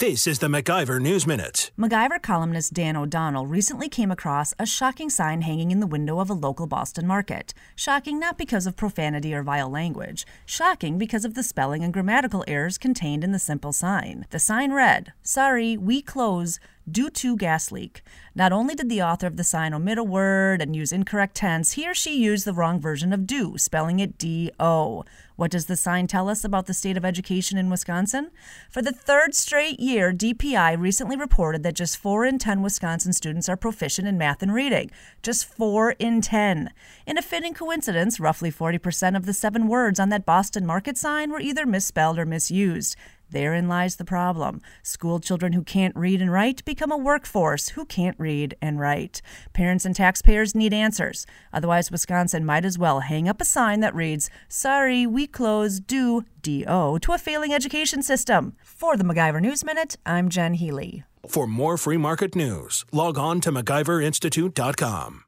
This is the MacIver News Minute. MacIver columnist Dan O'Donnell recently came across a shocking sign hanging in the window of a local Boston market. Shocking not because of profanity or vile language, shocking because of the spelling and grammatical errors contained in the simple sign. The sign read, Sorry, we close due to gas leak. Not only did the author of the sign omit a word and use incorrect tense, he or she used the wrong version of do, spelling it D O. What does the sign tell us about the state of education in Wisconsin? For the third straight year, DPI recently reported that just 4 in 10 Wisconsin students are proficient in math and reading. Just 4 in 10. In a fitting coincidence, roughly 40% of the seven words on that Boston market sign were either misspelled or misused. Therein lies the problem. School children who can't read and write become a workforce who can't read and write. Parents and taxpayers need answers. Otherwise, Wisconsin might as well hang up a sign that reads, Sorry, we close due DO to a failing education system. For the MacIver News Minute, I'm Jen Healy. For more free market news, log on to MacIverInstitute.com.